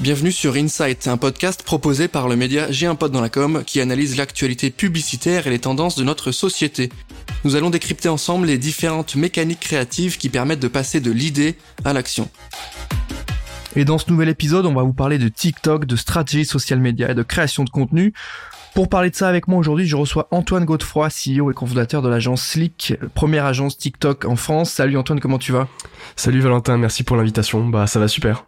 Bienvenue sur Insight, un podcast proposé par le média J'ai un pote dans la com qui analyse l'actualité publicitaire et les tendances de notre société. Nous allons décrypter ensemble les différentes mécaniques créatives qui permettent de passer de l'idée à l'action. Et dans ce nouvel épisode, on va vous parler de TikTok, de stratégie social media et de création de contenu. Pour parler de ça avec moi aujourd'hui, je reçois Antoine Godefroy, CEO et cofondateur de l'agence Slick, première agence TikTok en France. Salut Antoine, comment tu vas? Salut Valentin, merci pour l'invitation. Bah ça va super.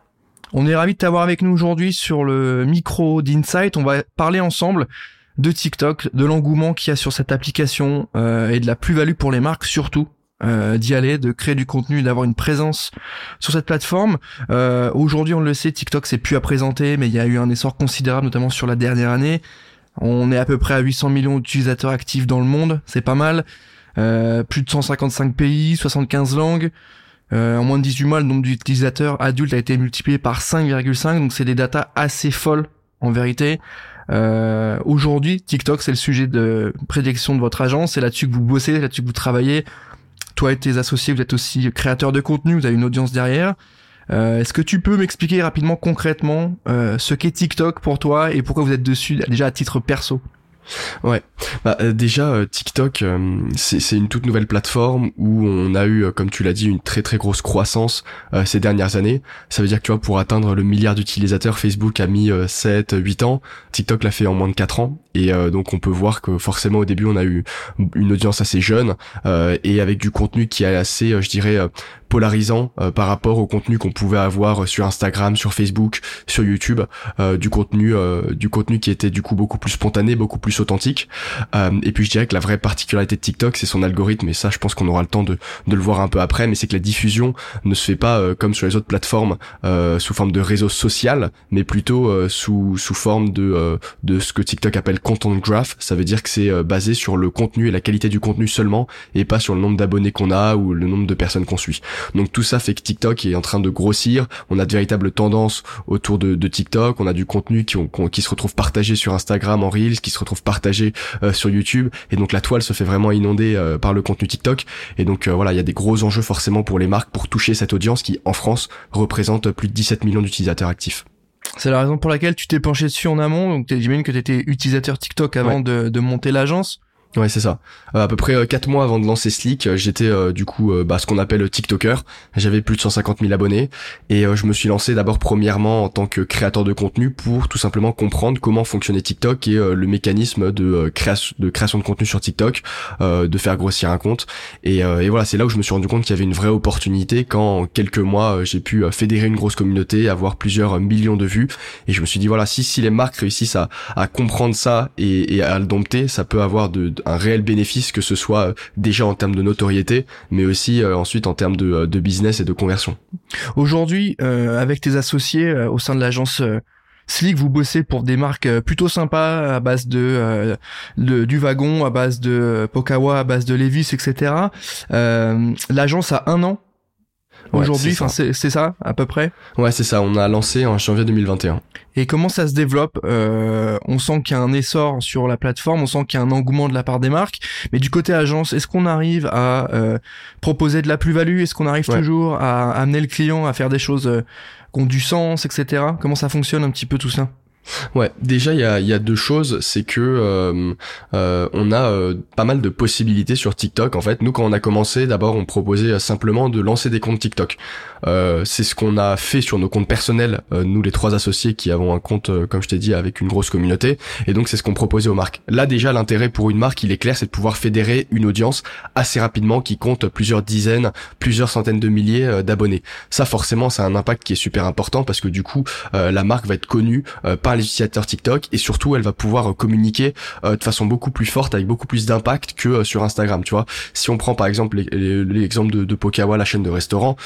On est ravi de t'avoir avec nous aujourd'hui sur le micro d'Insight. On va parler ensemble de TikTok, de l'engouement qu'il y a sur cette application euh, et de la plus-value pour les marques surtout. Euh, d'y aller, de créer du contenu, d'avoir une présence sur cette plateforme. Euh, aujourd'hui, on le sait, TikTok c'est plus à présenter, mais il y a eu un essor considérable, notamment sur la dernière année. On est à peu près à 800 millions d'utilisateurs actifs dans le monde, c'est pas mal. plus de 155 pays, 75 langues. Euh, en moins de 18 mois, le nombre d'utilisateurs adultes a été multiplié par 5,5, donc c'est des datas assez folles en vérité. Euh, Aujourd'hui, TikTok, c'est le sujet de prédiction de votre agence, c'est là-dessus que vous bossez, c'est là-dessus que vous travaillez. Toi et tes associés, vous êtes aussi créateur de contenu, vous avez une audience derrière. Euh, Est-ce que tu peux m'expliquer rapidement, concrètement, euh, ce qu'est TikTok pour toi et pourquoi vous êtes dessus, déjà à titre perso? Ouais, bah, euh, déjà euh, TikTok, euh, c'est une toute nouvelle plateforme où on a eu, comme tu l'as dit, une très très grosse croissance ces dernières années. Ça veut dire que tu vois, pour atteindre le milliard d'utilisateurs, Facebook a mis 7, 8 ans, TikTok l'a fait en moins de 4 ans. Et donc on peut voir que forcément au début on a eu une audience assez jeune et avec du contenu qui est assez, je dirais, polarisant euh, par rapport au contenu qu'on pouvait avoir sur Instagram, sur Facebook, sur YouTube, euh, du contenu euh, du contenu qui était du coup beaucoup plus spontané, beaucoup plus authentique. et puis je dirais que la vraie particularité de TikTok, c'est son algorithme et ça je pense qu'on aura le temps de, de le voir un peu après, mais c'est que la diffusion ne se fait pas comme sur les autres plateformes sous forme de réseau social, mais plutôt sous sous forme de de ce que TikTok appelle content graph, ça veut dire que c'est basé sur le contenu et la qualité du contenu seulement et pas sur le nombre d'abonnés qu'on a ou le nombre de personnes qu'on suit. Donc tout ça fait que TikTok est en train de grossir. On a de véritables tendances autour de, TikTok. On a du contenu qui, se retrouve partagé sur Instagram en Reels, qui se retrouve partagé euh, sur YouTube. Et donc la toile se fait vraiment inonder euh, par le contenu TikTok. Et donc euh, voilà, il y a des gros enjeux forcément pour les marques pour toucher cette audience qui en France représente plus de 17 millions d'utilisateurs actifs. C'est la raison pour laquelle tu t'es penché dessus en amont. Donc j'imagine que tu étais utilisateur TikTok avant de monter l'agence. Ouais, c'est ça. Euh, à peu près euh, mois avant de lancer Slick, euh, j'étais du coup bah, ce qu'on appelle TikToker. J'avais plus de 150 000 abonnés et je me suis lancé d'abord premièrement en tant que créateur de contenu pour tout simplement comprendre comment fonctionnait TikTok et le mécanisme de, création de de contenu sur TikTok, de faire grossir un compte. Et, et voilà, c'est là où je me suis rendu compte qu'il y avait une vraie opportunité quand en quelques mois j'ai pu fédérer une grosse communauté, avoir plusieurs millions de vues. Et je me suis dit voilà, si si les marques réussissent à, à comprendre ça et, et à le dompter, ça peut avoir de un réel bénéfice que ce soit euh, déjà en termes de notoriété, mais aussi euh, ensuite en termes de, euh, de, business et de conversion. Aujourd'hui, avec tes associés au sein de l'agence Slick, vous bossez pour des marques plutôt sympas à base de, du wagon, à base de Pokawa, à base de Levis, etc. L'agence a un an aujourd'hui, enfin c'est ça à peu près? Ouais, c'est ça. On a lancé en janvier 2021. Et comment ça se développe? Euh, On sent qu'il y a un essor sur la plateforme, on sent qu'il y a un engouement de la part des marques. Mais du côté agence, est-ce qu'on arrive à euh, proposer de la plus-value? Est-ce qu'on arrive toujours à, amener le client à faire des choses euh, qui ont du sens, etc. Comment ça fonctionne un petit peu tout ça? Ouais, déjà il y a, y a, deux choses, c'est que euh, euh, on a euh, pas mal de possibilités sur TikTok. En fait, nous quand on a commencé, d'abord on proposait simplement de lancer des comptes TikTok. c'est ce qu'on a fait sur nos comptes personnels, nous les trois associés qui avons un compte, comme je t'ai dit, avec une grosse communauté. Et donc c'est ce qu'on proposait aux marques. Là déjà l'intérêt pour une marque, il est clair, c'est de pouvoir fédérer une audience assez rapidement qui compte plusieurs dizaines, plusieurs centaines de milliers d'abonnés. Ça forcément, c'est un impact qui est super important parce que du coup la marque va être connue par les utilisateurs TikTok et surtout elle va pouvoir euh, communiquer euh, de façon beaucoup plus forte avec beaucoup plus d'impact que euh, sur Instagram tu vois. Si on prend par exemple l'exemple de, de Pokawa la chaîne de restaurant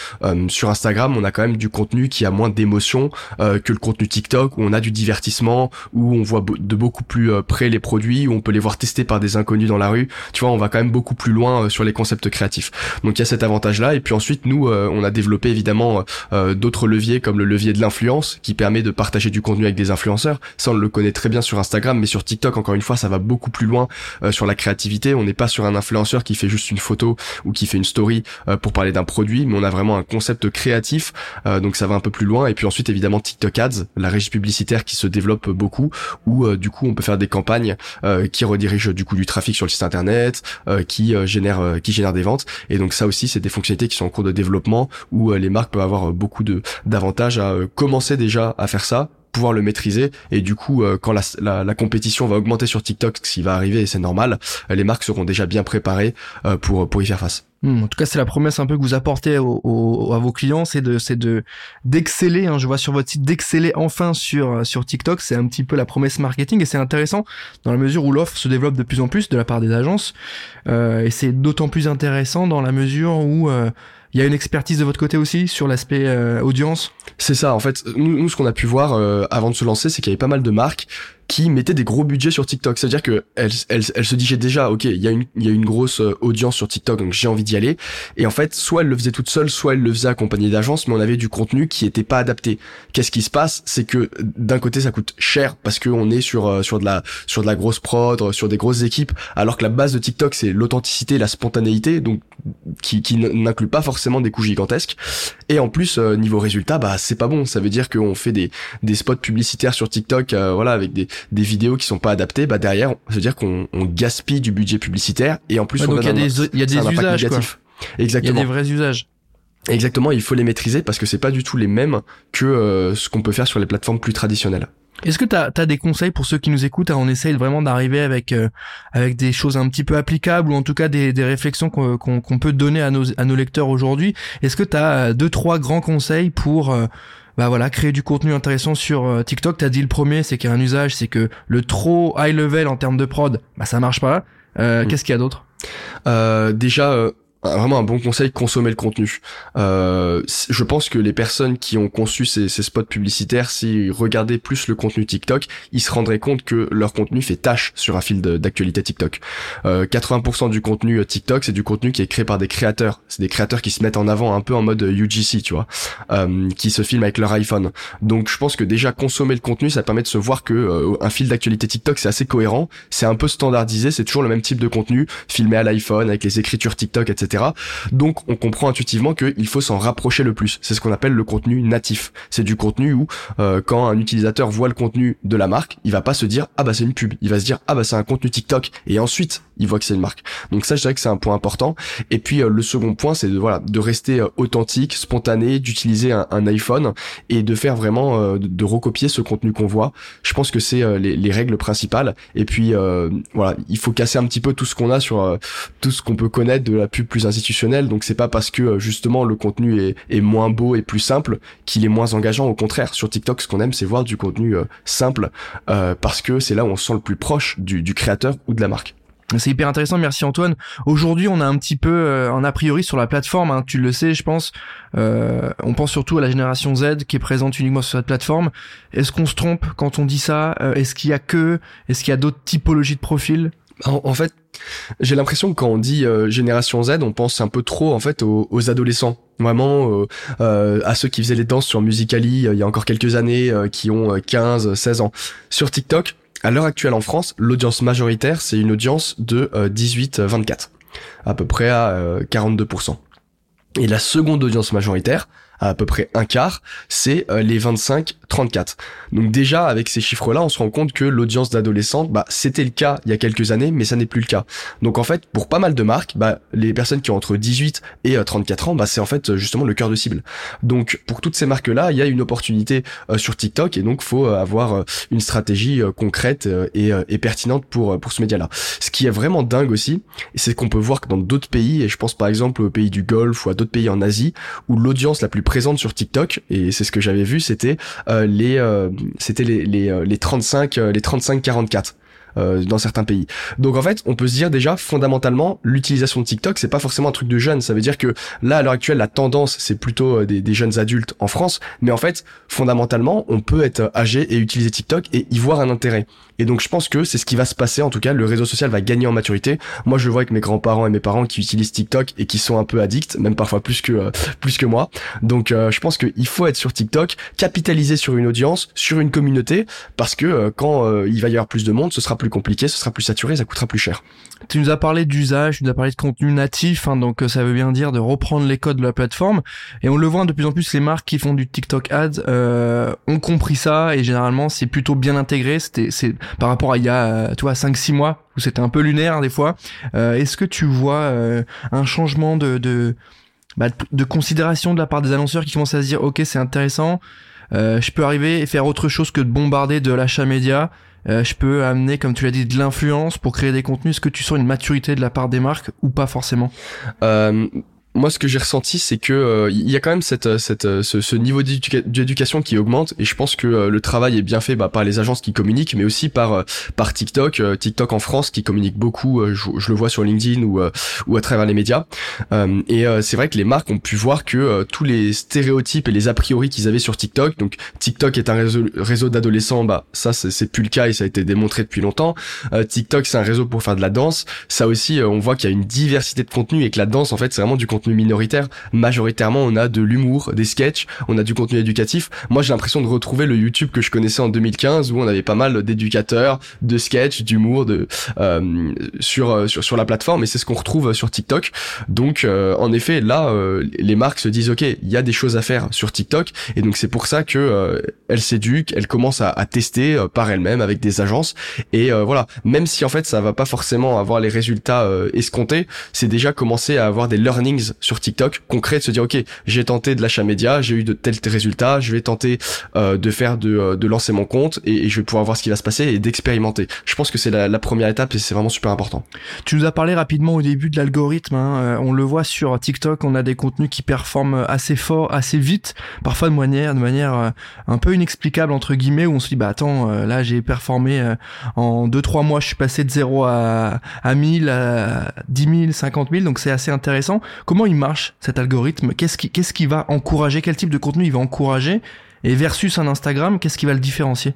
sur Instagram on a quand même du contenu qui a moins d'émotion que le contenu TikTok où on a du divertissement où on voit de beaucoup plus près les produits où on peut les voir testés par des inconnus dans la rue. Tu vois on va quand même beaucoup plus loin sur les concepts créatifs. Donc il y a cet avantage là et puis ensuite nous on a développé évidemment d'autres leviers comme le levier de l'influence qui permet de partager du contenu avec des influenceurs Ça, on le connaît très bien sur Instagram, mais sur TikTok, encore une fois, ça va beaucoup plus loin sur la créativité. On n'est pas sur un influenceur qui fait juste une photo ou qui fait une story pour parler d'un produit, mais on a vraiment un concept créatif. donc ça va un peu plus loin. Et puis ensuite, évidemment, TikTok Ads, la régie publicitaire qui se développe beaucoup, où du coup, on peut faire des campagnes qui redirigent du coup du trafic sur le site internet, qui génère qui génère des ventes. Et donc ça aussi, c'est des fonctionnalités qui sont en cours de développement où les marques peuvent avoir beaucoup de d'avantages à commencer déjà à faire ça pouvoir le maîtriser et du coup quand la, la, compétition va augmenter sur TikTok ce qui va arriver et c'est normal les marques seront déjà bien préparées pour pour y faire face hmm, en tout cas, c'est la promesse un peu que vous apportez au, à vos clients, c'est de, c'est de d'exceller. Hein, je vois sur votre site d'exceller enfin sur sur TikTok. C'est un petit peu la promesse marketing et c'est intéressant dans la mesure où l'offre se développe de plus en plus de la part des agences. Euh, et c'est d'autant plus intéressant dans la mesure où euh, il y a une expertise de votre côté aussi sur l'aspect euh, audience? C'est ça, en fait. Nous, ce qu'on a pu voir euh, avant de se lancer, c'est qu'il y avait pas mal de marques qui mettait des gros budgets sur TikTok. C'est-à-dire que elle, elle, se disait déjà, ok, il y a une, y a une grosse euh, audience sur TikTok, donc j'ai envie d'y aller. Et en fait, soit elle le faisait toute seule, soit elle le faisait accompagnée d'agences, mais on avait du contenu qui était pas adapté. Qu'est-ce qui se passe? C'est que d'un côté, ça coûte cher parce que on est sur euh, sur de la sur de la grosse prod, sur des grosses équipes, alors que la base de TikTok c'est l'authenticité, la spontanéité, donc qui, qui n'inclut pas forcément des coûts gigantesques. Et en plus, euh, niveau résultat, bah c'est pas bon. Ça veut dire qu'on fait des des spots publicitaires sur TikTok, voilà, avec des des vidéos qui sont pas adaptées, bah derrière, ça veut dire qu'on gaspille du budget publicitaire et en plus on il y a des, il y a des usages quoi. Exactement. Il y a des vrais usages. Exactement, il faut les maîtriser parce que c'est pas du tout les mêmes que euh, ce qu'on peut faire sur les plateformes plus traditionnelles. Est-ce que tu as, des conseils pour ceux qui nous écoutent On essaye vraiment d'arriver avec euh, avec des choses un petit peu applicables ou en tout cas des, des réflexions qu'on peut donner à nos, à nos lecteurs aujourd'hui? Est-ce que tu as deux trois grands conseils pour euh, bah voilà, créer du contenu intéressant sur euh, TikTok. T'as dit le premier, c'est qu'il y a un usage, c'est que le trop high level en termes de prod, bah ça marche pas. Euh, mm. Qu'est-ce qu'il y a d'autre? Euh, Déjà, vraiment un bon conseil, consommer le contenu. Euh, je pense que les personnes qui ont conçu ces, spots publicitaires, s'ils regardaient plus le contenu TikTok, ils se rendraient compte que leur contenu fait tâche sur un fil d'actualité TikTok. Euh, 80% du contenu euh, TikTok, c'est du contenu qui est créé par des créateurs. C'est des créateurs qui se mettent en avant un peu en mode UGC, tu vois, euh, qui se filment avec leur iPhone. Donc je pense que déjà consommer le contenu, ça permet de se voir que euh, un fil d'actualité TikTok, c'est assez cohérent, c'est un peu standardisé, c'est toujours le même type de contenu, filmé à l'iPhone avec les écritures TikTok, etc. Donc on comprend intuitivement qu'il faut s'en rapprocher le plus. C'est ce qu'on appelle le contenu natif. C'est du contenu où euh, quand un utilisateur voit le contenu de la marque, il va pas se dire ah bah c'est une pub, il va se dire ah bah c'est un contenu TikTok et ensuite il voit que c'est une marque. Donc ça je dirais que c'est un point important. Et puis euh, le second point c'est de voilà de rester euh, authentique, spontané, d'utiliser un, iPhone et de faire vraiment de, recopier ce contenu qu'on voit. Je pense que c'est les, les, règles principales. Et puis voilà il faut casser un petit peu tout ce qu'on a sur tout ce qu'on peut connaître de la pub plus institutionnel. Donc c'est pas parce que euh, justement le contenu est, est moins beau et plus simple qu'il est moins engageant. Au contraire, sur TikTok, ce qu'on aime, c'est voir du contenu euh, simple euh, parce que c'est là où on se sent le plus proche du, du créateur ou de la marque. C'est hyper intéressant, merci Antoine. Aujourd'hui, on a un petit peu un a priori sur la plateforme, hein, tu le sais, je pense. Euh, on pense surtout à la génération Z qui est présente uniquement sur cette plateforme. Est-ce qu'on se trompe quand on dit ça? Est-ce qu'il y a que? Est-ce qu'il y a d'autres typologies de profils? En, fait, j'ai l'impression que quand on dit euh, génération Z, on pense un peu trop en fait aux, adolescents. Vraiment euh, euh, à ceux qui faisaient les danses sur Musicali il y a encore quelques années, qui ont 15, 16 ans. Sur TikTok, à l'heure actuelle en France, l'audience majoritaire, c'est une audience de 18-24, à peu près à 42%. Et la seconde audience majoritaire, à, peu près un quart, c'est euh, les 25-34. Donc déjà, avec ces chiffres-là, on se rend compte que l'audience d'adolescentes, bah, c'était le cas il y a quelques années, mais ça n'est plus le cas. Donc en fait, pour pas mal de marques, bah, les personnes qui ont entre 18 et 34 euh, ans, bah, c'est en fait justement le cœur de cible. Donc pour toutes ces marques-là, il y a une opportunité euh, sur TikTok et donc faut avoir une stratégie concrète et, et, pertinente pour pour ce média-là. Ce qui est vraiment dingue aussi, c'est qu'on peut voir que dans d'autres pays, et je pense par exemple aux pays du Golfe ou à d'autres pays en Asie, où l'audience la plus présente sur TikTok et c'est ce que j'avais vu, c'était euh, les euh, c'était les les, les 35 les 35 44 euh, dans certains pays. Donc en fait, on peut se dire déjà fondamentalement l'utilisation de TikTok, c'est pas forcément un truc de jeunes. Ça veut dire que là à l'heure actuelle, la tendance c'est plutôt euh, des, des, jeunes adultes en France, mais en fait fondamentalement, on peut être âgé et utiliser TikTok et y voir un intérêt. Et donc je pense que c'est ce qui va se passer, en tout cas le réseau social va gagner en maturité. Moi je le vois avec mes grands-parents et mes parents qui utilisent TikTok et qui sont un peu addicts, même parfois plus que euh, plus que moi. Donc euh, je pense qu'il faut être sur TikTok, capitaliser sur une audience, sur une communauté, parce que euh, quand il va y avoir plus de monde, ce sera plus compliqué, ce sera plus saturé, ça coûtera plus cher. Tu nous as parlé d'usage, tu nous as parlé de contenu natif, hein, donc ça veut bien dire de reprendre les codes de la plateforme. Et on le voit de plus en plus, les marques qui font du TikTok Ads ont compris ça et généralement c'est plutôt bien intégré. C'était c'est par rapport à il y a tu vois 5 6 mois où c'était un peu lunaire des fois. Euh, est-ce que tu vois euh, un changement de de, bah, de considération de la part des annonceurs qui commencent à se dire ok c'est intéressant, euh, je peux arriver et faire autre chose que de bombarder de l'achat média. je peux amener, comme tu l'as dit, de l'influence pour créer des contenus. Est-ce que tu sens une maturité de la part des marques ou pas forcément? Moi ce que j'ai ressenti c'est que euh, il y a quand même cette euh, cette euh, ce, ce niveau d'éducation qui augmente. Et je pense que le travail est bien fait bah, par les agences qui communiquent mais aussi par par TikTok TikTok en France qui communique beaucoup je, le vois sur LinkedIn ou ou à travers les médias. Et c'est vrai que les marques ont pu voir que tous les stéréotypes et les a priori qu'ils avaient sur TikTok donc TikTok est un réseau réseau d'adolescents bah ça c'est plus le cas et ça a été démontré depuis longtemps. TikTok c'est un réseau pour faire de la danse. Ça aussi on voit qu'il y a une diversité de contenu et que la danse en fait c'est vraiment du contenu minoritaire. Majoritairement, on a de l'humour, des sketchs, on a du contenu éducatif. Moi, j'ai l'impression de retrouver le YouTube que je connaissais en 2015 où on avait pas mal d'éducateurs, de sketchs, d'humour, de euh, sur, euh, sur sur la plateforme. Et c'est ce qu'on retrouve sur TikTok. Donc, euh, en effet, là, les marques se disent ok, il y a des choses à faire sur TikTok. Et donc, c'est pour ça que elles s'éduquent, elles commencent à, à tester par elles-mêmes avec des agences. Et voilà, même si en fait ça va pas forcément avoir les résultats escomptés, c'est déjà commencer à avoir des learnings sur TikTok concret de se dire ok j'ai tenté de l'achat média j'ai eu de tels résultats je vais tenter euh, de faire de, euh, de lancer mon compte et, je vais pouvoir voir ce qui va se passer et d'expérimenter je pense que c'est la, première étape et c'est vraiment super important tu nous as parlé rapidement au début de l'algorithme hein. Euh, on le voit sur TikTok on a des contenus qui performent assez fort assez vite parfois de manière de manière un peu inexplicable entre guillemets où on se dit bah attends là j'ai performé en 2-3 mois je suis passé de 0 à, à 1000 à 10 000 50 000 donc c'est assez intéressant comment il marche cet algorithme? Qu'est-ce qui, qu'est-ce qui va encourager? Quel type de contenu il va encourager? Et versus un Instagram, qu'est-ce qui va le différencier?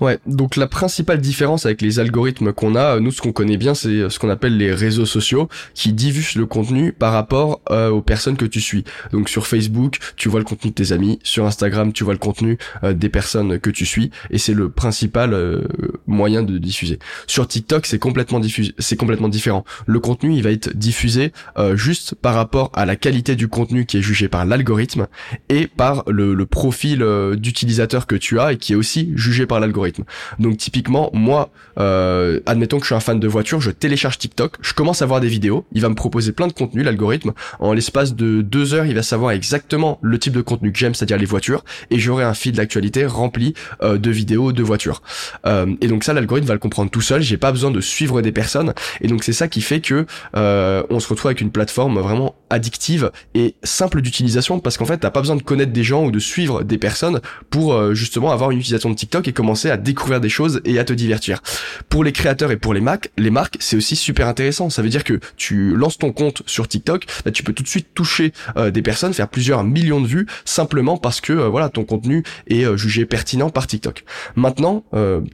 Ouais, donc la principale différence avec les algorithmes qu'on a, nous ce qu'on connaît bien, c'est ce qu'on appelle les réseaux sociaux qui diffusent le contenu par rapport euh, aux personnes que tu suis. Donc sur Facebook, tu vois le contenu de tes amis, sur Instagram, tu vois le contenu euh, des personnes que tu suis et c'est le principal euh, moyen de diffuser. Sur TikTok, c'est complètement c'est complètement différent. Le contenu, il va être diffusé juste par rapport à la qualité du contenu qui est jugé par l'algorithme et par le, le profil d'utilisateur que tu as et qui est aussi jugé par l'algorithme. Donc typiquement, moi, euh, admettons que je suis un fan de voiture, je télécharge TikTok, je commence à voir des vidéos, il va me proposer plein de contenu, l'algorithme. En l'espace de deux heures, il va savoir exactement le type de contenu que j'aime, c'est-à-dire les voitures, et j'aurai un fil d'actualité rempli euh, de vidéos de voitures. Euh, et donc ça, l'algorithme va le comprendre tout seul. J'ai pas besoin de suivre des personnes. Et donc c'est ça qui fait que euh, on se retrouve avec une plateforme vraiment addictive et simple d'utilisation parce qu'en fait t'as pas besoin de connaître des gens ou de suivre des personnes pour euh, justement avoir une utilisation de TikTok et commencer à découvrir des choses et à te divertir. Pour les créateurs et pour les marques, les marques c'est aussi super intéressant. Ça veut dire que tu lances ton compte sur TikTok, bah, tu peux tout de suite toucher euh, des personnes, faire plusieurs millions de vues simplement parce que euh, voilà ton contenu est jugé pertinent par TikTok. Maintenant,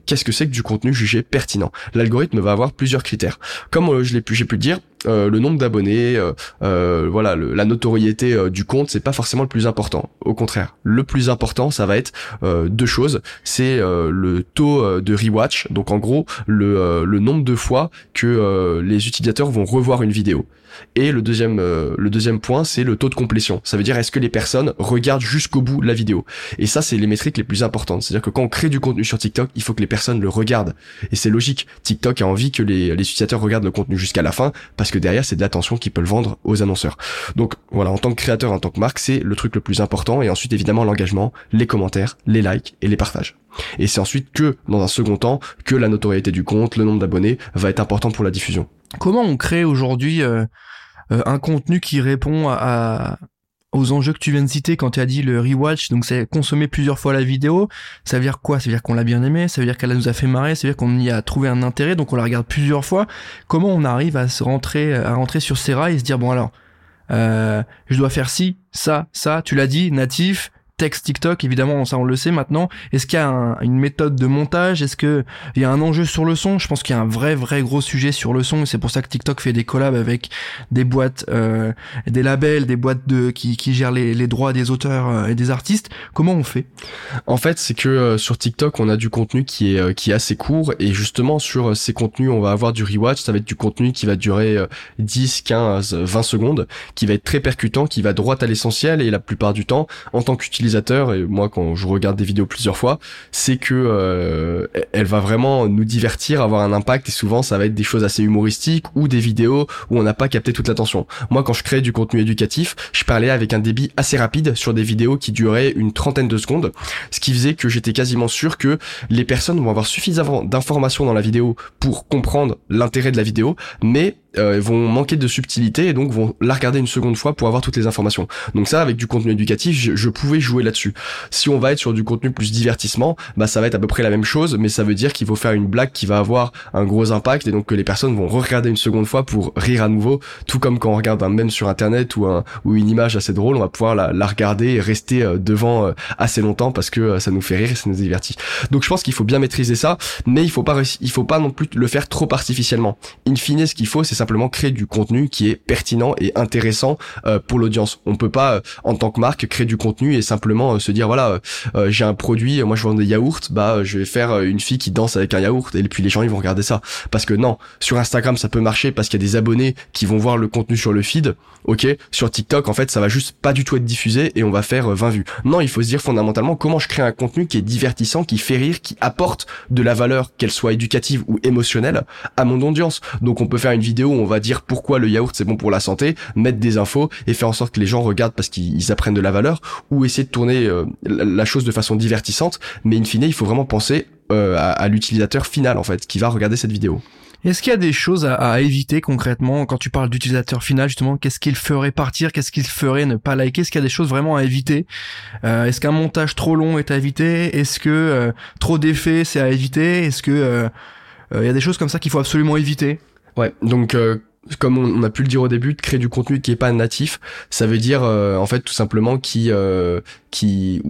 qu'est-ce que c'est que du contenu jugé pertinent? L'algorithme va avoir plusieurs critères. Comme je l'ai pu, j'ai pu le dire, euh, le nombre d'abonnés, euh, euh, voilà, la notoriété du compte, c'est pas forcément le plus important. Au contraire, le plus important, ça va être deux choses. C'est le taux de rewatch, donc en gros le, le nombre de fois que les utilisateurs vont revoir une vidéo. Et le deuxième, euh, le deuxième point, c'est le taux de complétion. Ça veut dire est-ce que les personnes regardent jusqu'au bout la vidéo? Et ça, c'est les métriques les plus importantes. C'est-à-dire que quand on crée du contenu sur TikTok, il faut que les personnes le regardent. Et c'est logique. TikTok a envie que les, les utilisateurs regardent le contenu jusqu'à la fin, parce que derrière, c'est de l'attention qu'ils peuvent vendre aux annonceurs. Donc voilà, en tant que créateur, en tant que marque, c'est le truc le plus important. Et ensuite, évidemment, l'engagement, les commentaires, les likes et les partages. Et c'est ensuite que, dans un second temps, que la notoriété du compte, le nombre d'abonnés va être important pour la diffusion. Comment on crée aujourd'hui euh, euh, un contenu qui répond aux enjeux que tu viens de citer quand tu as dit le rewatch, donc c'est consommer plusieurs fois la vidéo, ça veut dire quoi? Ça veut dire qu'on l'a bien aimé, ça veut dire qu'elle nous a fait marrer, ça veut dire qu'on y a trouvé un intérêt, donc on la regarde plusieurs fois. Comment on arrive à se rentrer, à rentrer sur ces rails et se dire bon alors, euh, je dois faire ci, ça, ça, tu l'as dit, natif, texte TikTok, évidemment, ça on le sait maintenant. Est-ce qu'il y a une méthode de montage? Est-ce que il y a un enjeu sur le son? Je pense qu'il y a un vrai, vrai gros sujet sur le son. C'est pour ça que TikTok fait des collabs avec des boîtes, euh, des labels, des boîtes de qui, qui gèrent les, les droits des auteurs euh, et des artistes. Comment on fait? En fait, c'est que euh, sur TikTok, on a du contenu qui est qui est assez court et justement sur ces contenus, on va avoir du rewatch. Ça va être du contenu qui va durer 10, 15, 20 secondes, qui va être très percutant, qui va droit à l'essentiel et la plupart du temps, en tant qu'utilisateur, et moi quand je regarde des vidéos plusieurs fois, c'est que euh, elle va vraiment nous divertir, avoir un impact, et souvent ça va être des choses assez humoristiques ou des vidéos où on n'a pas capté toute l'attention. Moi quand je crée du contenu éducatif, je parlais avec un débit assez rapide sur des vidéos qui duraient une trentaine de secondes, ce qui faisait que j'étais quasiment sûr que les personnes vont avoir suffisamment d'informations dans la vidéo pour comprendre l'intérêt de la vidéo, mais euh, vont manquer de subtilité et donc vont la regarder une seconde fois pour avoir toutes les informations. Donc ça, avec du contenu éducatif, je, pouvais jouer là-dessus. Si on va être sur du contenu plus divertissement, bah ça va être à peu près la même chose, mais ça veut dire qu'il faut faire une blague qui va avoir un gros impact et donc que les personnes vont regarder une seconde fois pour rire à nouveau, tout comme quand on regarde un mème sur internet ou un ou une image assez drôle, on va pouvoir la, la regarder et rester euh, devant euh, assez longtemps parce que euh, ça nous fait rire et ça nous divertit. Donc je pense qu'il faut bien maîtriser ça, mais il faut pas il faut pas non plus le faire trop artificiellement. In fine, ce qu'il faut, c'est simplement créer du contenu qui est pertinent et intéressant euh, pour l'audience. On peut pas, euh, en tant que marque, créer du contenu et simplement euh, se dire voilà, j'ai un produit, moi je vends des yaourts, bah je vais faire une fille qui danse avec un yaourt et puis les gens ils vont regarder ça. Parce que non, sur Instagram ça peut marcher parce qu'il y a des abonnés qui vont voir le contenu sur le feed. Ok, sur TikTok en fait ça va juste pas du tout être diffusé et on va faire 20 vues. Non, il faut se dire fondamentalement comment je crée un contenu qui est divertissant, qui fait rire, qui apporte de la valeur, qu'elle soit éducative ou émotionnelle, à mon audience. Donc on peut faire une vidéo on va dire pourquoi le yaourt c'est bon pour la santé, mettre des infos et faire en sorte que les gens regardent parce qu'ils apprennent de la valeur, ou essayer de tourner euh, la chose de façon divertissante. Mais in fine, il faut vraiment penser euh, à, l'utilisateur final en fait, qui va regarder cette vidéo. Est-ce qu'il y a des choses à, éviter concrètement quand tu parles d'utilisateur final justement Qu'est-ce qu'il ferait partir Qu'est-ce qu'il ferait ne pas liker? Est-ce qu'il y a des choses vraiment à éviter? Euh, Est-ce qu'un montage trop long est à éviter? Est-ce que trop d'effets c'est à éviter? Est-ce que il y a des choses comme ça qu'il faut absolument éviter? Ouais, donc comme on, a pu le dire au début, créer du contenu qui est pas natif, ça veut dire euh, en fait tout simplement qui euh, qui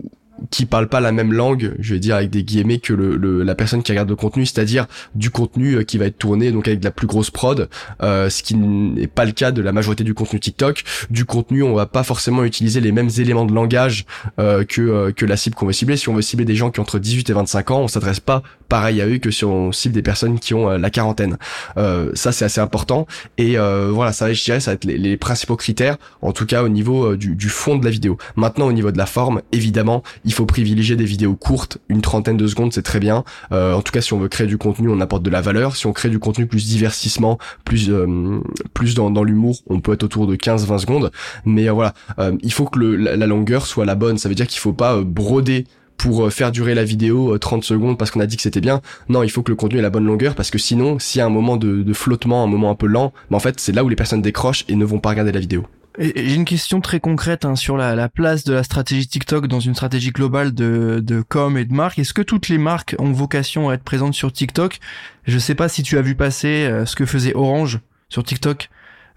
qui parle pas la même langue, je vais dire avec des guillemets que le, la personne qui regarde le contenu, c'est-à-dire du contenu euh, qui va être tourné donc avec la plus grosse prod, euh, ce qui n'est pas le cas de la majorité du contenu TikTok. Du contenu, on va pas forcément utiliser les mêmes éléments de langage euh, que euh, que la cible qu'on veut cibler. Si on veut cibler des gens qui ont entre 18 et 25 ans, on s'adresse pas pareil à eux que si on cible des personnes qui ont la quarantaine. ça c'est assez important et voilà, ça je dirais ça va être les, les, principaux critères, en tout cas au niveau du, du fond de la vidéo. Maintenant au niveau de la forme, évidemment il faut privilégier des vidéos courtes, une trentaine de secondes, c'est très bien. Euh, en tout cas, si on veut créer du contenu, on apporte de la valeur. Si on crée du contenu plus divertissement, plus euh, plus dans, l'humour, on peut être autour de 15-20 secondes. Mais euh, voilà, il faut que la, longueur soit la bonne. Ça veut dire qu'il faut pas broder pour faire durer la vidéo 30 secondes parce qu'on a dit que c'était bien. Non, il faut que le contenu ait la bonne longueur parce que sinon, s'il y a un moment de, flottement, un moment un peu lent, bah en fait, c'est là où les personnes décrochent et ne vont pas regarder la vidéo. J'ai une question très concrète hein, sur la, la, place de la stratégie TikTok dans une stratégie globale de, de com et de marque. Est-ce que toutes les marques ont vocation à être présentes sur TikTok? Je sais pas si tu as vu passer euh, ce que faisait Orange sur TikTok.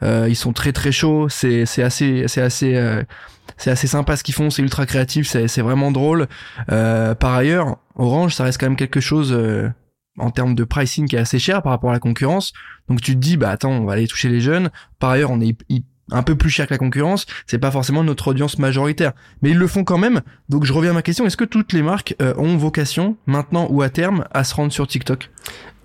Euh, ils sont très très chauds. C'est c'est assez c'est assez euh, c'est assez sympa ce qu'ils font. C'est ultra créatif. C'est c'est vraiment drôle. Euh, par ailleurs, Orange, ça reste quand même quelque chose en termes de pricing qui est assez cher par rapport à la concurrence. Donc tu te dis bah attends, on va aller toucher les jeunes. Par ailleurs, on est un peu plus cher que la concurrence, c'est pas forcément notre audience majoritaire. Mais ils le font quand même. Donc je reviens à ma question, est-ce que toutes les marques euh, ont vocation, maintenant ou à terme, à se rendre sur TikTok?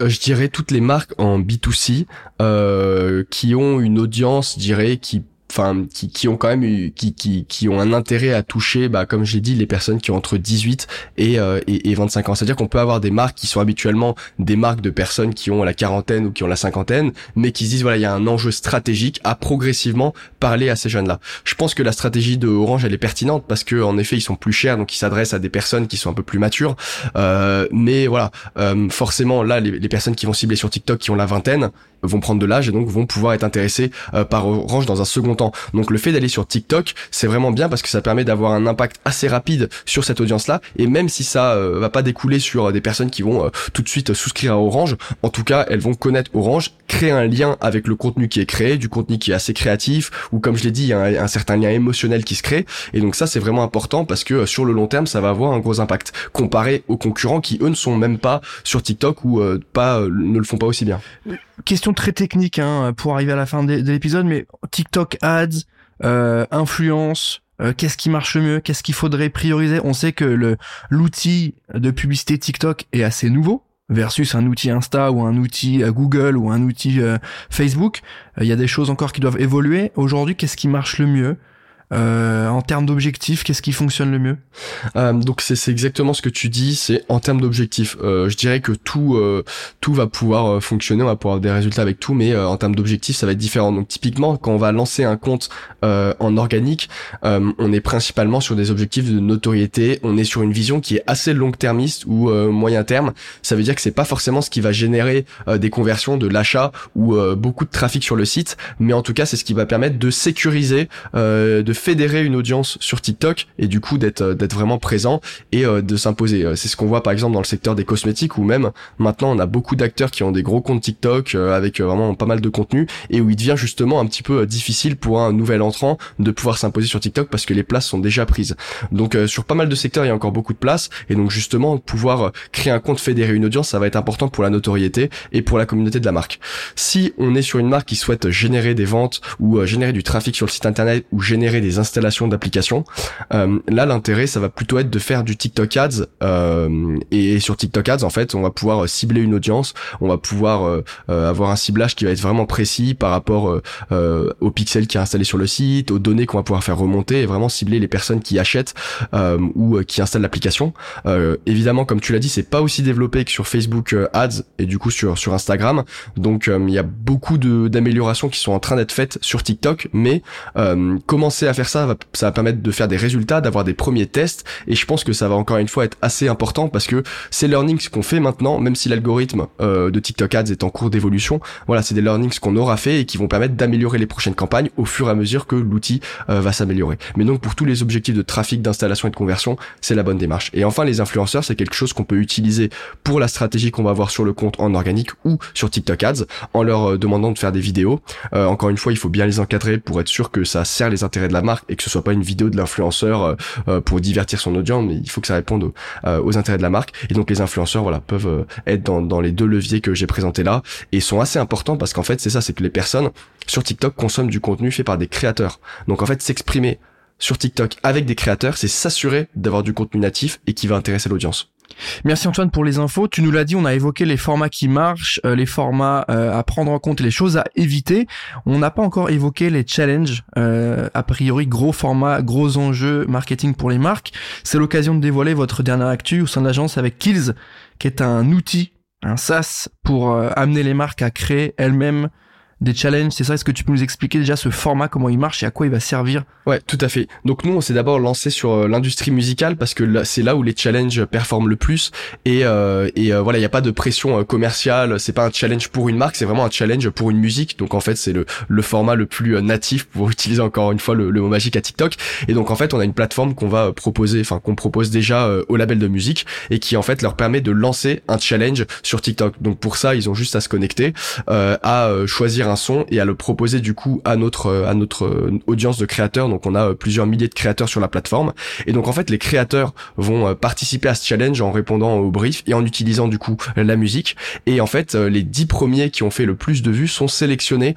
Euh, Je dirais toutes les marques en B2C euh, qui ont une audience, je dirais, qui enfin qui, qui ont quand même eu, qui, qui, qui ont un intérêt à toucher bah comme j'ai dit les personnes qui ont entre 18 et, euh, et, et 25 ans. C'est à dire qu'on peut avoir des marques qui sont habituellement des marques de personnes qui ont la quarantaine ou qui ont la cinquantaine mais qui se disent voilà il y a un enjeu stratégique à progressivement parler à ces jeunes là je pense que la stratégie de Orange elle est pertinente parce que en effet ils sont plus chers donc ils s'adressent à des personnes qui sont un peu plus matures. Euh, mais voilà euh, forcément là les, les personnes qui vont cibler sur TikTok qui ont la vingtaine vont prendre de l'âge et donc vont pouvoir être intéressés euh, par Orange dans un second temps Donc le fait d'aller sur TikTok, c'est vraiment bien parce que ça permet d'avoir un impact assez rapide sur cette audience-là. Et même si ça euh, va pas découler sur des personnes qui vont tout de suite souscrire à Orange, en tout cas, elles vont connaître Orange, créer un lien avec le contenu qui est créé, du contenu qui est assez créatif, ou comme je l'ai dit, il y a un, certain lien émotionnel qui se crée. Et donc ça, c'est vraiment important parce que sur le long terme, ça va avoir un gros impact comparé aux concurrents qui eux ne sont même pas sur TikTok ou pas ne le font pas aussi bien. Question très technique hein, pour arriver à la fin de, l'épisode, mais TikTok euh, influence, euh, qu'est-ce qui marche mieux, qu'est-ce qu'il faudrait prioriser On sait que le l'outil de publicité TikTok est assez nouveau versus un outil Insta ou un outil euh, Google ou un outil Facebook. Il y a des choses encore qui doivent évoluer. Aujourd'hui, qu'est-ce qui marche le mieux? Euh, en termes d'objectifs, qu'est-ce qui fonctionne le mieux? Euh, Donc c'est exactement ce que tu dis. C'est en termes d'objectifs. Euh, je dirais que tout euh, tout va pouvoir euh, fonctionner, on va pouvoir avoir des résultats avec tout, mais en termes d'objectifs, ça va être différent. Donc typiquement, quand on va lancer un compte en organique, on est principalement sur des objectifs de notoriété. On est sur une vision qui est assez long-termiste ou moyen terme. Ça veut dire que c'est pas forcément ce qui va générer des conversions, de l'achat ou beaucoup de trafic sur le site, mais en tout cas, c'est ce qui va permettre de sécuriser, de fédérer une audience sur TikTok et du coup d'être euh, d'être vraiment présent et euh, de s'imposer. Euh, c'est ce qu'on voit par exemple dans le secteur des cosmétiques où même maintenant on a beaucoup d'acteurs qui ont des gros comptes TikTok avec vraiment pas mal de contenu et où il devient justement un petit peu difficile pour un nouvel entrant de pouvoir s'imposer sur TikTok parce que les places sont déjà prises. Donc sur pas mal de secteurs il y a encore beaucoup de places et donc justement pouvoir créer un compte fédérer une audience ça va être important pour la notoriété et pour la communauté de la marque. Si on est sur une marque qui souhaite générer des ventes ou générer du trafic sur le site internet ou générer des installations d'applications. Euh, là, l'intérêt, ça va plutôt être de faire du TikTok Ads. Euh, et sur TikTok Ads, en fait, on va pouvoir euh, cibler une audience, on va pouvoir avoir un ciblage qui va être vraiment précis par rapport aux pixels qui est installé sur le site, aux données qu'on va pouvoir faire remonter et vraiment cibler les personnes qui achètent ou qui installent l'application. évidemment, comme tu l'as dit, c'est pas aussi développé que sur Facebook Ads et du coup sur sur Instagram. Donc il y a beaucoup d'améliorations qui sont en train d'être faites sur TikTok, mais commencer à faire ça ça va permettre de faire des résultats, d'avoir des premiers tests, et je pense que ça va encore une fois être assez important parce que ces learnings qu'on fait maintenant, même si l'algorithme euh, de TikTok Ads est en cours d'évolution, voilà, c'est des learnings qu'on aura fait et qui vont permettre d'améliorer les prochaines campagnes au fur et à mesure que l'outil euh, va s'améliorer. Mais donc pour tous les objectifs de trafic, d'installation et de conversion, c'est la bonne démarche. Et enfin, les influenceurs, c'est quelque chose qu'on peut utiliser pour la stratégie qu'on va avoir sur le compte en organique ou sur TikTok Ads, en leur euh, demandant de faire des vidéos. encore une fois, il faut bien les encadrer pour être sûr que ça sert les intérêts de la marque et que ce soit pas une vidéo de l'influenceur euh, euh, pour divertir son audience, mais il faut que ça réponde euh, aux, intérêts de la marque. Et donc les influenceurs, voilà, peuvent être dans, dans les deux leviers que j'ai présentés là et sont assez importants parce qu'en fait c'est ça, c'est que les personnes sur TikTok consomment du contenu fait par des créateurs. Donc en fait s'exprimer sur TikTok avec des créateurs, c'est s'assurer d'avoir du contenu natif et qui va intéresser l'audience. Merci Antoine pour les infos. Tu nous l'as dit, on a évoqué les formats qui marchent, euh, les formats euh, à prendre en compte et les choses à éviter. On n'a pas encore évoqué les challenges, euh, a priori gros formats, gros enjeux marketing pour les marques. C'est l'occasion de dévoiler votre dernière actu au sein de l'agence avec Kills, qui est un outil, un SaaS pour amener les marques à créer elles-mêmes des challenges, c'est ça? Est-ce que tu peux nous expliquer déjà ce format, comment il marche et à quoi il va servir? Ouais, tout à fait. Donc nous, on s'est d'abord lancé sur euh, l'industrie musicale parce que c'est là où les challenges performent le plus et, euh, et euh, voilà, il n'y a pas de pression commerciale. C'est pas un challenge pour une marque, c'est vraiment un challenge pour une musique. Donc en fait, c'est le, le format le plus natif pour utiliser encore une fois le, le, mot magique à TikTok. Et donc en fait, on a une plateforme qu'on va proposer, enfin qu'on propose déjà au label de musique et qui en fait leur permet de lancer un challenge sur TikTok. Donc pour ça, ils ont juste à se connecter, à choisir un son et à le proposer du coup à notre euh, à notre euh, audience de créateurs. Donc on a euh, plusieurs milliers de créateurs sur la plateforme et donc en fait les créateurs vont participer à ce challenge en répondant au brief et en utilisant du coup la musique et en fait les dix premiers qui ont fait le plus de vues sont sélectionnés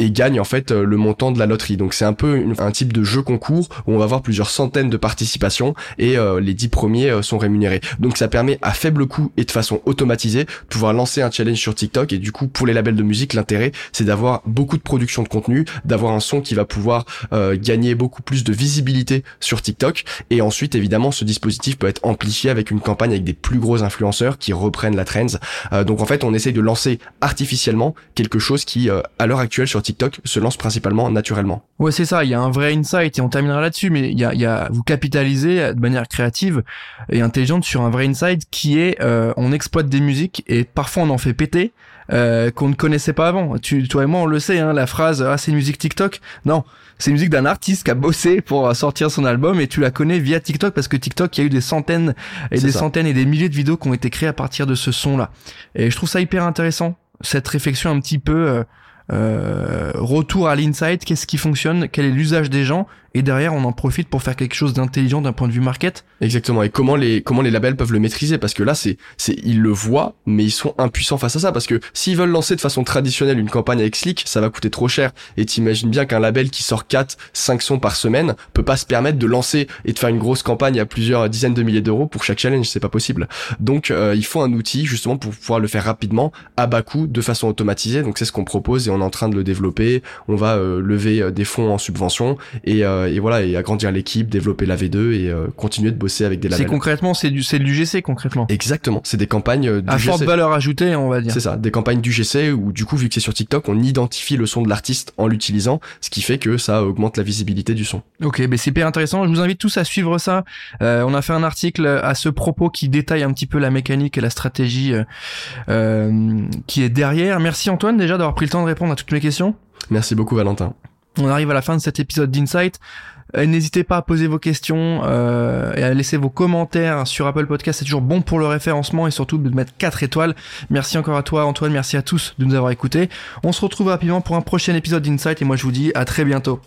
et gagne en fait euh, le montant de la loterie. Donc c'est un peu un type de jeu concours où on va avoir plusieurs centaines de participations et euh, les dix premiers euh, sont rémunérés. Donc ça permet à faible coût et de façon automatisée de pouvoir lancer un challenge sur TikTok et du coup pour les labels de musique l'intérêt c'est d'avoir beaucoup de production de contenu, d'avoir un son qui va pouvoir gagner beaucoup plus de visibilité sur TikTok et ensuite évidemment ce dispositif peut être amplifié avec une campagne avec des plus gros influenceurs qui reprennent la trends. donc en fait on essaye de lancer artificiellement quelque chose qui à l'heure actuelle sur TikTok TikTok se lancent principalement naturellement. Ouais, c'est ça. Il y a un vrai insight et on terminera là-dessus. Mais il y a, il y a, vous capitalisez de manière créative et intelligente sur un vrai insight qui est, euh, on exploite des musiques et parfois on en fait péter. Euh, qu'on ne connaissait pas avant. Tu, toi et moi, on le sait, hein, la phrase ah c'est une musique TikTok. Non, c'est une musique d'un artiste qui a bossé pour sortir son album et tu la connais via TikTok parce que TikTok, il y a eu des centaines et des centaines et des milliers de vidéos qui ont été créées à partir de ce son-là. Et je trouve ça hyper intéressant cette réflexion un petit peu euh, euh, retour à l'insight, qu'est-ce qui fonctionne, quel est l'usage des gens, et derrière on en profite pour faire quelque chose d'intelligent d'un point de vue market. Exactement. Et comment les comment les labels peuvent le maîtriser? Parce que là c'est c'est ils le voient mais ils sont impuissants face à ça parce que s'ils veulent lancer de façon traditionnelle une campagne avec Slick, ça va coûter trop cher et t'imagines bien qu'un label qui sort 4 5 sons par semaine peut pas se permettre de lancer et de faire une grosse campagne à plusieurs dizaines de milliers d'euros pour chaque challenge, c'est pas possible. Donc euh, il faut un outil justement pour pouvoir le faire rapidement à bas coût de façon automatisée. Donc c'est ce qu'on propose et on est en train de le développer. On va euh, lever euh, des fonds en subvention et euh, et voilà et agrandir l'équipe, développer la V2 et euh, continuer de bosser avec des labels. C'est concrètement c'est du c'est du GC concrètement. Exactement, c'est des campagnes euh, du à forte valeur ajoutée, on va dire. C'est ça, des campagnes du GC où du coup vu que c'est sur TikTok, on identifie le son de l'artiste en l'utilisant, ce qui fait que ça augmente la visibilité du son. Ok, mais c'est hyper intéressant. Je vous invite tous à suivre ça. Euh, on a fait un article à ce propos qui détaille un petit peu la mécanique et la stratégie euh, qui est derrière. Merci Antoine déjà d'avoir pris le temps de répondre à toutes mes questions. Merci beaucoup Valentin. On arrive à la fin de cet épisode d'Insight. Euh, n'hésitez pas à poser vos questions euh, et à laisser vos commentaires sur Apple Podcast. C'est toujours bon pour le référencement et surtout de mettre 4 étoiles. Merci encore à toi Antoine, merci à tous de nous avoir écoutés. On se retrouve rapidement pour un prochain épisode d'Insight et moi je vous dis à très bientôt.